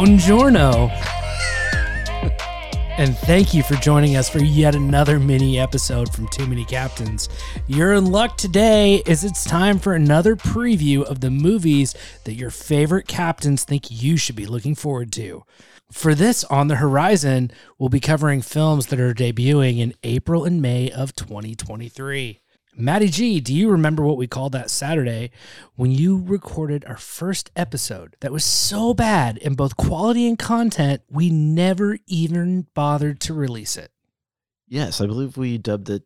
Buongiorno. And thank you for joining us for yet another mini episode from Too Many Captains. You're in luck today as it's time for another preview of the movies that your favorite captains think you should be looking forward to. For this on the horizon, we'll be covering films that are debuting in April and May of 2023. Maddie G, do you remember what we called that Saturday when you recorded our first episode that was so bad in both quality and content, we never even bothered to release it? Yes, I believe we dubbed it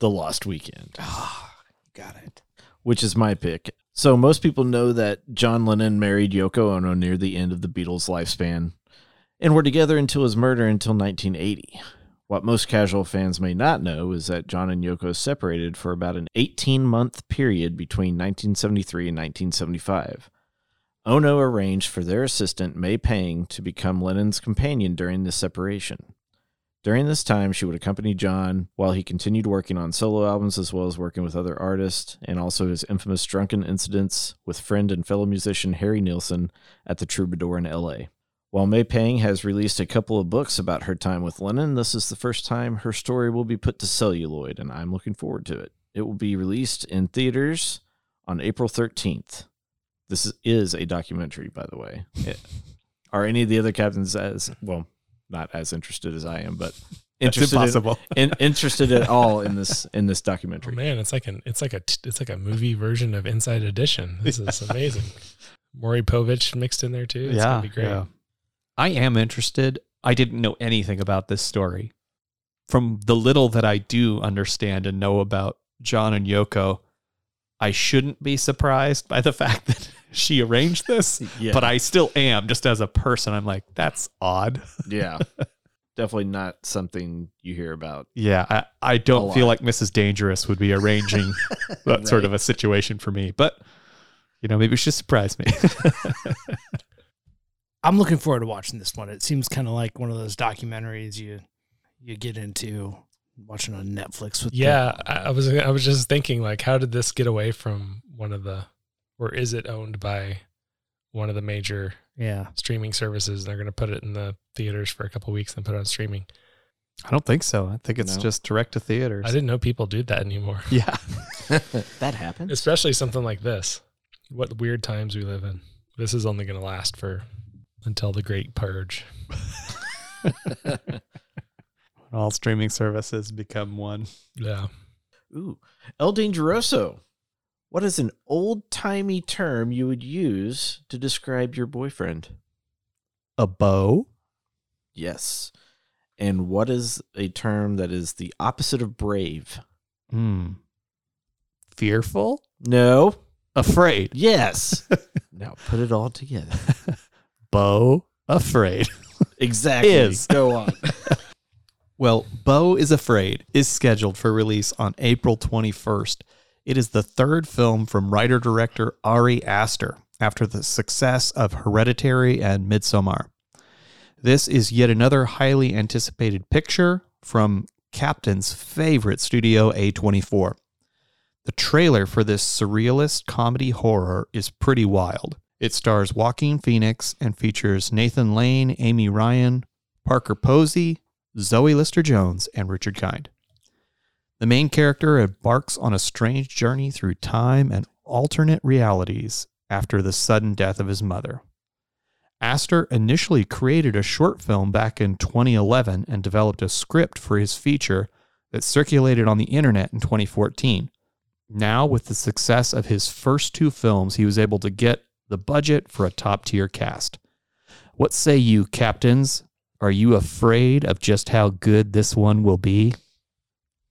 The Lost Weekend, Oh, got it. which is my pick. So most people know that John Lennon married Yoko Ono near the end of the Beatles' lifespan and were together until his murder until 1980. What most casual fans may not know is that John and Yoko separated for about an 18 month period between 1973 and 1975. Ono arranged for their assistant, May Pang, to become Lennon's companion during the separation. During this time, she would accompany John while he continued working on solo albums as well as working with other artists, and also his infamous drunken incidents with friend and fellow musician Harry Nilsson at the Troubadour in LA. While May Pang has released a couple of books about her time with Lennon, this is the first time her story will be put to celluloid, and I'm looking forward to it. It will be released in theaters on April 13th. This is, is a documentary, by the way. It- are any of the other captains as well? Not as interested as I am, but interested in- impossible. in, interested at all in this in this Oh documentary. man, it's like an it's like a t- it's like a movie version of Inside Edition. This is amazing. Maury Povich mixed in there too. It's gonna be great. I am interested. I didn't know anything about this story. From the little that I do understand and know about John and Yoko, I shouldn't be surprised by the fact that she arranged this, Yeah, but I still am just as a person. I'm like, that's odd. yeah, definitely not something you hear about. Yeah, I, I don't feel like Mrs. Dangerous would be arranging that sort of a situation for me, but you know, maybe she surprise me. I'm looking forward to watching this one. It seems kind of like one of those documentaries you you get into watching on Netflix with Yeah, I, I was I was just thinking like, how did this get away from one of the, or is it owned by one of the major yeah. streaming services? They're going to put it in the theaters for a couple weeks and put it on streaming. I don't think so. I think it's No. just direct to theaters. I didn't know people did that anymore, Yeah. that happened. especially something like this. What weird times we live in. This is only going to last for until the Great Purge. All streaming services become one. Yeah. Ooh, El Dangeroso. What is an old timey term you would use to describe your boyfriend? A bow? Yes. And what is a term that is the opposite of brave? Hmm. Fearful? No. Afraid. Yes. now put it all together. Bow afraid. Exactly. Is. Go on. Well, Beau is Afraid is scheduled for release on April 21st. It is the third film from writer director Ari Aster after the success of Hereditary and Midsommar. This is yet another highly anticipated picture from Captain's favorite studio, A24. The trailer for this surrealist comedy horror is pretty wild. It stars Joaquin Phoenix and features Nathan Lane, Amy Ryan, Parker Posey, Zoe Lister Jones, and Richard Kind. The main character embarks on a strange journey through time and alternate realities after the sudden death of his mother. Aster initially created a short film back in 2011 and developed a script for his feature that circulated on the internet in 2014. Now, with the success of his first two films, he was able to get the budget for a top tier cast. What say you, captains? Are you afraid of just how good this one will be?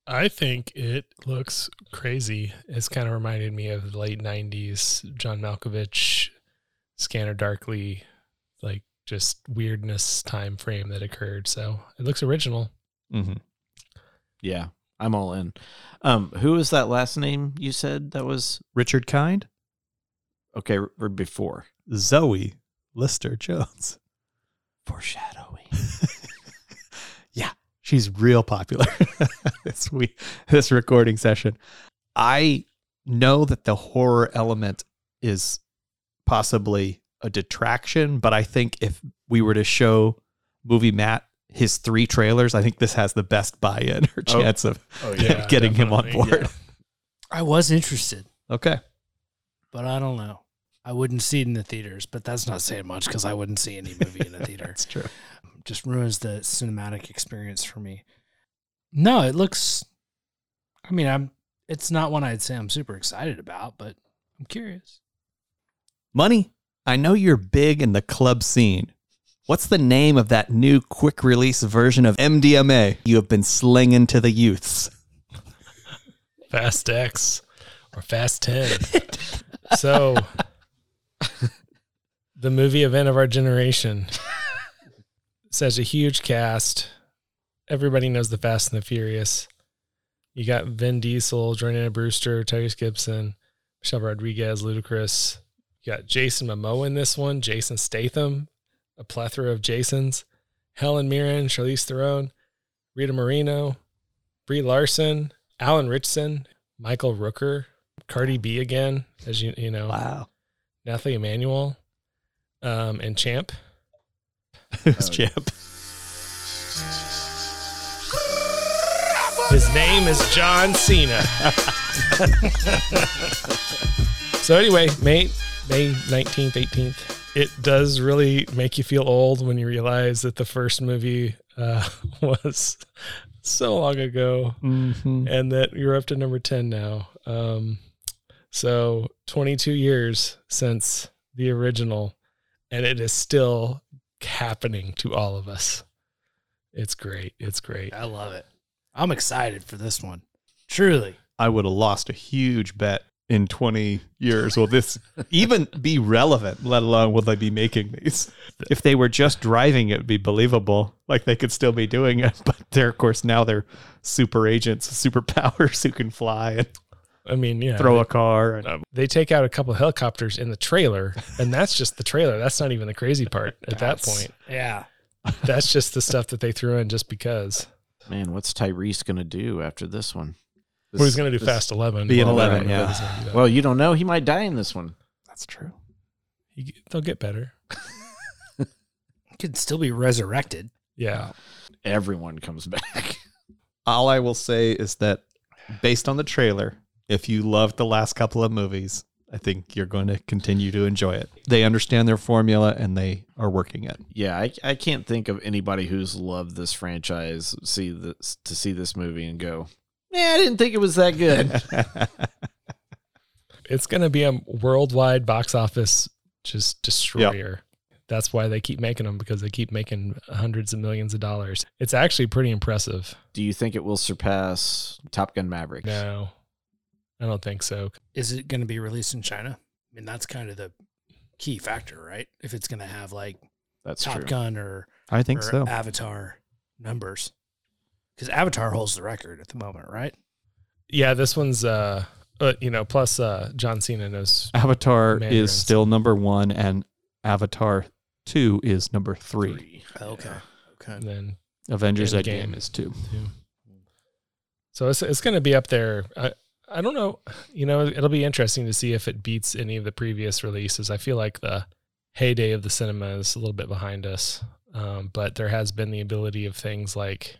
I think it looks crazy. It's kind of reminded me of the late '90s John Malkovich, Scanner Darkly, like just weirdness time frame that occurred. So it looks original. Mm-hmm. Yeah, I'm all in. Um, who was that last name you said that was Richard Kind, okay r- before? Zoe Lister Jones. Foreshadowing. yeah, she's real popular. this we this recording session. I know that the horror element is possibly a detraction, but I think if we were to show movie Matt his three trailers, I think this has the best buy-in or Oh. chance of Oh Yeah. getting him on definitely. board. I was interested, Okay. But I don't know. I wouldn't see it in the theaters, but that's not saying much because I wouldn't see any movie in the theater. That's true. Just ruins the cinematic experience for me. No, it looks. I mean, I'm. It's not one I'd say I'm super excited about, but I'm curious. Money, I know you're big in the club scene. What's the name of that new quick release version of MDMA you have been slinging to the youths? Fast X or Fast 10. so, the movie event of our generation says a huge cast. Everybody knows the Fast and the Furious. You got Vin Diesel, Jordana Brewster, Tyrese Gibson, Michelle Rodriguez, Ludacris. You got Jason Momoa in this one, Jason Statham, a plethora of Jasons, Helen Mirren, Charlize Theron, Rita Moreno, Brie Larson, Alan Ritchson, Michael Rooker, Cardi B again, as you you know, Wow. Nathalie Emmanuel, um, and Champ. Who's Oh, champ? His name is John Cena. so anyway, May May nineteenth, eighteenth. It does really make you feel old when you realize that the first movie uh, was so long ago. Mm-hmm. and that you're up to number 10 now. Um, so 22 years since the original, and it is still happening to all of us. It's great. It's great. I love it. I'm excited for this one. Truly. I would have lost a huge bet in 20 years. Will this even be relevant, let alone will they be making these? If they were just driving, it would be believable. Like they could still be doing it. But they're, of course, now they're super agents, superpowers who can fly and I mean, yeah. throw a car. And, Um, they take out a couple helicopters in the trailer, and that's just the trailer. That's not even the crazy part at that point. Yeah. That's just the stuff that they threw in just because. Man, what's Tyrese gonna do after this one? Well, he's going to do Fast 11. Be in Well, 11, right, yeah. but he's gonna do that. Well, you don't know. He might die in this one. That's true. He- they'll get better. He could still be resurrected. Yeah. Everyone comes back. All I will say is that based on the trailer, if you loved the last couple of movies, I think you're going to continue to enjoy it. They understand their formula and they are working it. Yeah, I, I can't think of anybody who's loved this franchise see this to see this movie and go, yeah, I didn't think it was that good. it's going to be a worldwide box office just destroyer. That's why they keep making them because they keep making hundreds of millions of dollars. It's actually pretty impressive. Do you think it will surpass Top Gun Maverick? No, I don't think so. Is it going to be released in China? I mean, that's kind of the key factor, right? If it's going to have like That's Top true. Gun or, I think or so. Avatar numbers. Because Avatar holds the record at the moment, right? Yeah, this one's uh, uh you know, plus uh John Cena knows Avatar Mandarins. is still number one, and Avatar 2 is number three. Three. Okay. Okay. and then Avengers Endgame. Endgame is two. too. So it's it's going to be up there. I I don't know. You know, it'll be interesting to see if it beats any of the previous releases. I feel like the heyday of the cinema is a little bit behind us, um, but there has been the ability of things like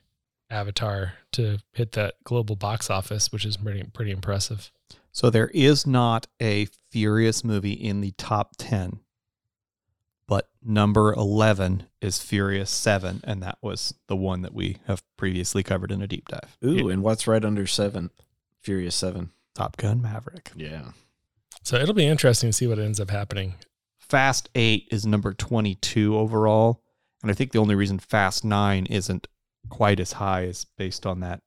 Avatar to hit that global box office, which is pretty pretty impressive. So there is not a Furious movie in the top 10, but number 11 is Furious 7, and that was the one that we have previously covered in a deep dive. Ooh, and what's right under seven? Furious Seven. Top Gun Maverick. Yeah. So it'll be interesting to see what ends up happening. Fast 8 is number 22 overall, and I think the only reason Fast 9 isn't quite as high is based on that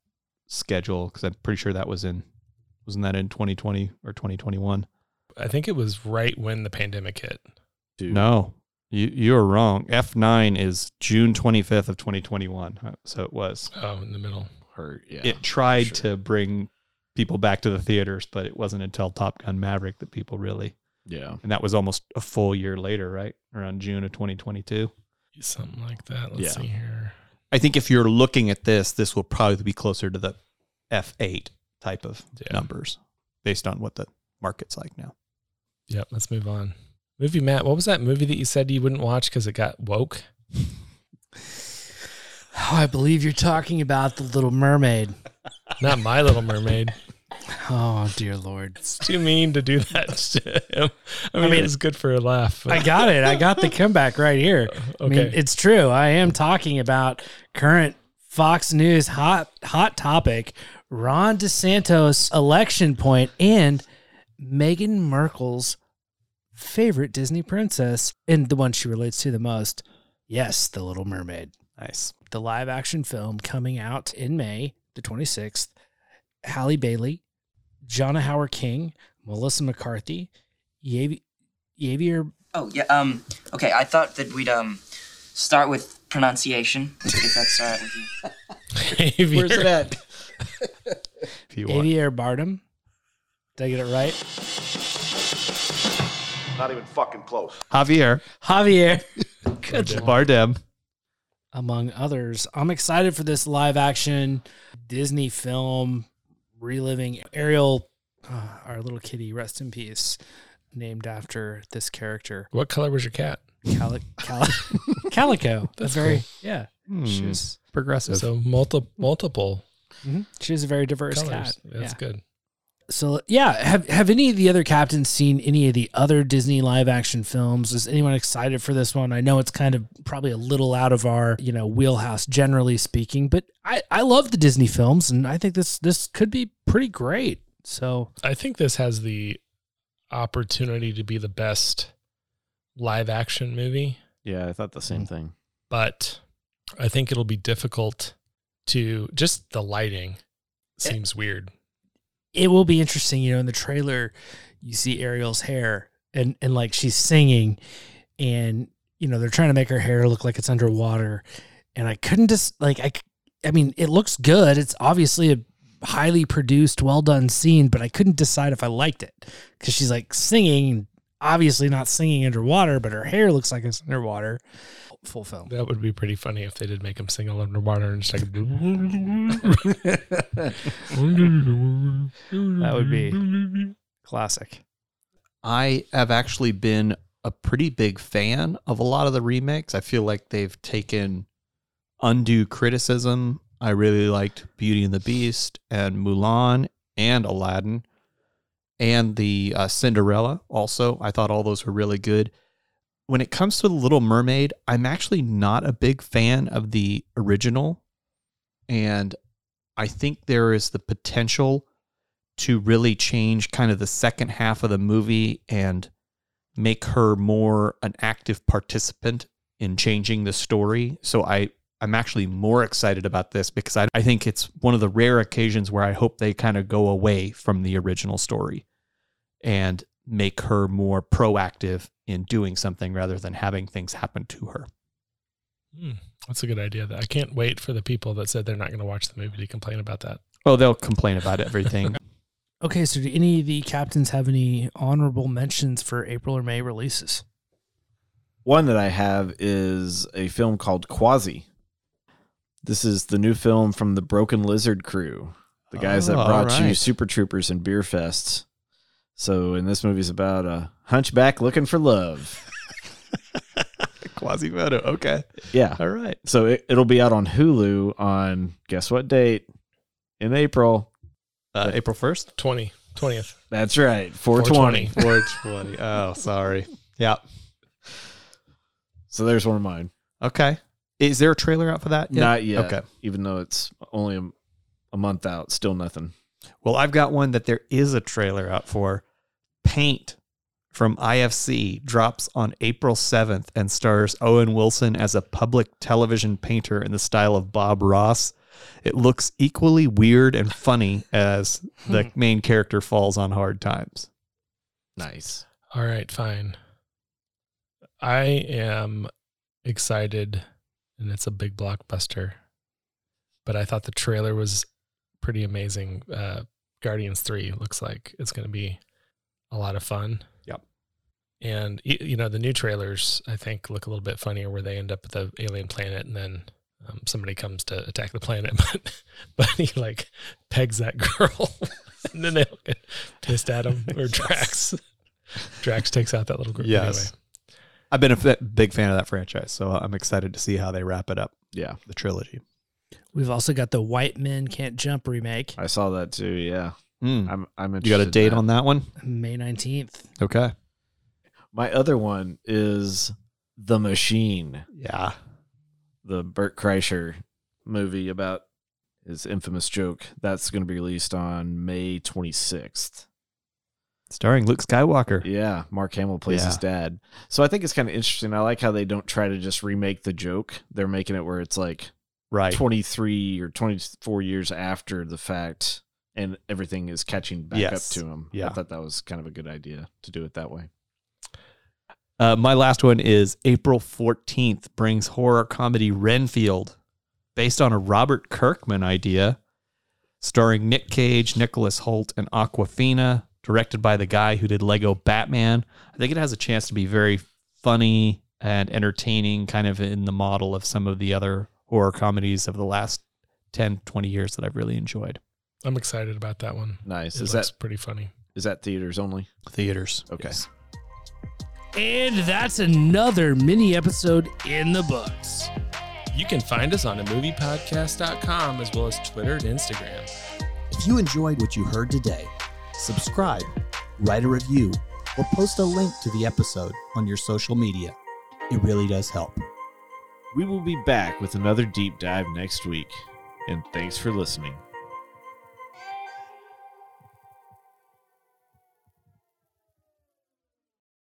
schedule because I'm pretty sure that was in wasn't that in 2020 or 2021? I think it was right when the pandemic hit. Dude. No, you you're wrong. F9 is June 25th of 2021. Uh, So it was. Oh, in the middle. Hurt. Yeah. it tried sure. to bring people back to the theaters, but it wasn't until Top Gun Maverick that people really. yeah. And that was almost a full year later, right? Around June of 2022. Something like that. Let's Yeah. see here. I think if you're looking at this, this will probably be closer to the F8 type of Yeah. numbers based on what the market's like now. Yep. Let's move on. Movie Matt, what was that movie that you said you wouldn't watch because it got woke? Oh, I believe you're talking about the Little Mermaid. Not My Little Mermaid. Oh dear lord. It's too mean to do that to him. I mean, mean, it was good for a laugh. but- I got it. I got the comeback right here. I mean, it's true. I am talking about current Fox News hot hot topic, Ron DeSantis election point and Meghan Markle's favorite Disney princess and the one she relates to the most. Yes, The Little Mermaid. Nice. The live action film coming out in May, the 26th. Halle Bailey, Jonah Hauer-King, Melissa McCarthy, Yavi- Javier Oh yeah. Um. Okay. I thought that we'd um start with pronunciation, if that's all right with you. Xavier. Where's it at? If you want. Javier Bardem. Did I get it right? Not even fucking close. Javier Javier. Good Bardem. among others. I'm excited for this live action Disney film reliving Ariel, uh, our little kitty, rest in peace, named after this character, What color was your cat? Cali- Cali- Calico. That's very cool. yeah. Hmm, She was progressive. So multiple multiple mhm. she was a very diverse colors. cat. That's yeah. good. So yeah, have have any of the other captains seen any of the other Disney live action films? Is anyone excited for this one? I know it's kind of probably a little out of our, you know, wheelhouse generally speaking, but I I love the Disney films and I think this this could be pretty great. So, I think this has the opportunity to be the best live action movie, Yeah, I thought the same mm. thing. but I think it'll be difficult to just the lighting eh, seems weird. It will be interesting, you know, in the trailer you see Ariel's hair and and like she's singing and you know, they're trying to make her hair look like it's underwater and I couldn't just like I. I mean, it looks good. It's obviously a highly produced, well done scene, but I couldn't decide if I liked it cuz she's like singing, obviously not singing underwater, but her hair looks like it's underwater. Full film. That would be pretty funny if they did make him sing underwater and just like That would be classic. I have actually been a pretty big fan of a lot of the remakes. I feel like they've taken undue criticism. I really liked Beauty and the Beast and Mulan and Aladdin and the uh, Cinderella also. I thought all those were really good. When it comes to The Little Mermaid, I'm actually not a big fan of the original. And I think there is the potential to really change kind of the second half of the movie and make her more an active participant in changing the story. So I I'm actually more excited about this because I, I think it's one of the rare occasions where I hope they kind of go away from the original story and make her more proactive in doing something rather than having things happen to her. Hmm, that's a good idea. I can't wait for the people that said they're not going to watch the movie to complain about that. Oh, they'll complain about everything. Okay, so do any of the captains have any honorable mentions for April or May releases? One that I have is a film called Quasi. This is the new film from the Broken Lizard crew, the guys Oh, that brought you. Super Troopers and Beer Fests. So, in this movie's about a hunchback looking for love. Quasimodo. Okay. Yeah. All right. So it, it'll be out on Hulu on guess what date? In April. Uh, April 1st? 20, 20th. That's right. 420. 420. Oh, sorry. Yeah. So there's one of mine. Okay. Is there a trailer out for that? yet? Not yet. Okay. Even though it's only a, a month out, still nothing. Well, I've got one that there is a trailer out for. Paint from IFC drops on April 7th and stars Owen Wilson as a public television painter in the style of Bob Ross. It looks equally weird and funny as the hmm. main character falls on hard times. Nice. All right, fine. I am excited, and it's a big blockbuster. But I thought the trailer was pretty amazing. Uh, Guardians Three looks like it's going to be a lot of fun. Yep. And you know the new trailers, I think, look a little bit funnier, where they end up at the alien planet, and then um, somebody comes to attack the planet, but but he like pegs that girl, and then they all get pissed at him or Drax. Drax takes out that little group. Yes. Anyway. I've been a big fan of that franchise, so I'm excited to see how they wrap it up, Yeah, the trilogy. We've also got the White Men Can't Jump remake, I saw that too. Yeah, Mm. I'm. I'm. You got a interested in date that. on that one? May 19th. Okay. My other one is The Machine, Yeah. the Bert Kreischer movie about his infamous joke. That's going to be released on May 26th. Starring Luke Skywalker. Yeah, Mark Hamill plays his dad. So I think it's kind of interesting. I like how they don't try to just remake the joke. They're making it where it's like Right. 23 or 24 years after the fact and everything is catching back Yes. up to him. Yeah. I thought that was kind of a good idea to do it that way. Uh, my last one is April 14th brings horror comedy Renfield, based on a Robert Kirkman idea, starring Nick Cage, Nicholas Hoult, and Awkwafina, directed by the guy who did Lego Batman. I think it has a chance to be very funny and entertaining, kind of in the model of some of the other horror comedies of the last 10, 20 years that I've really enjoyed. I'm excited about that one. Nice. It is looks that pretty funny. is that theaters only? Theaters. Okay. Yes. And that's another mini episode in the books. You can find us on amoviepodcast.com as well as Twitter and Instagram. If you enjoyed what you heard today, subscribe, write a review, or post a link to the episode on your social media. It really does help. We will be back with another deep dive next week. And thanks for listening.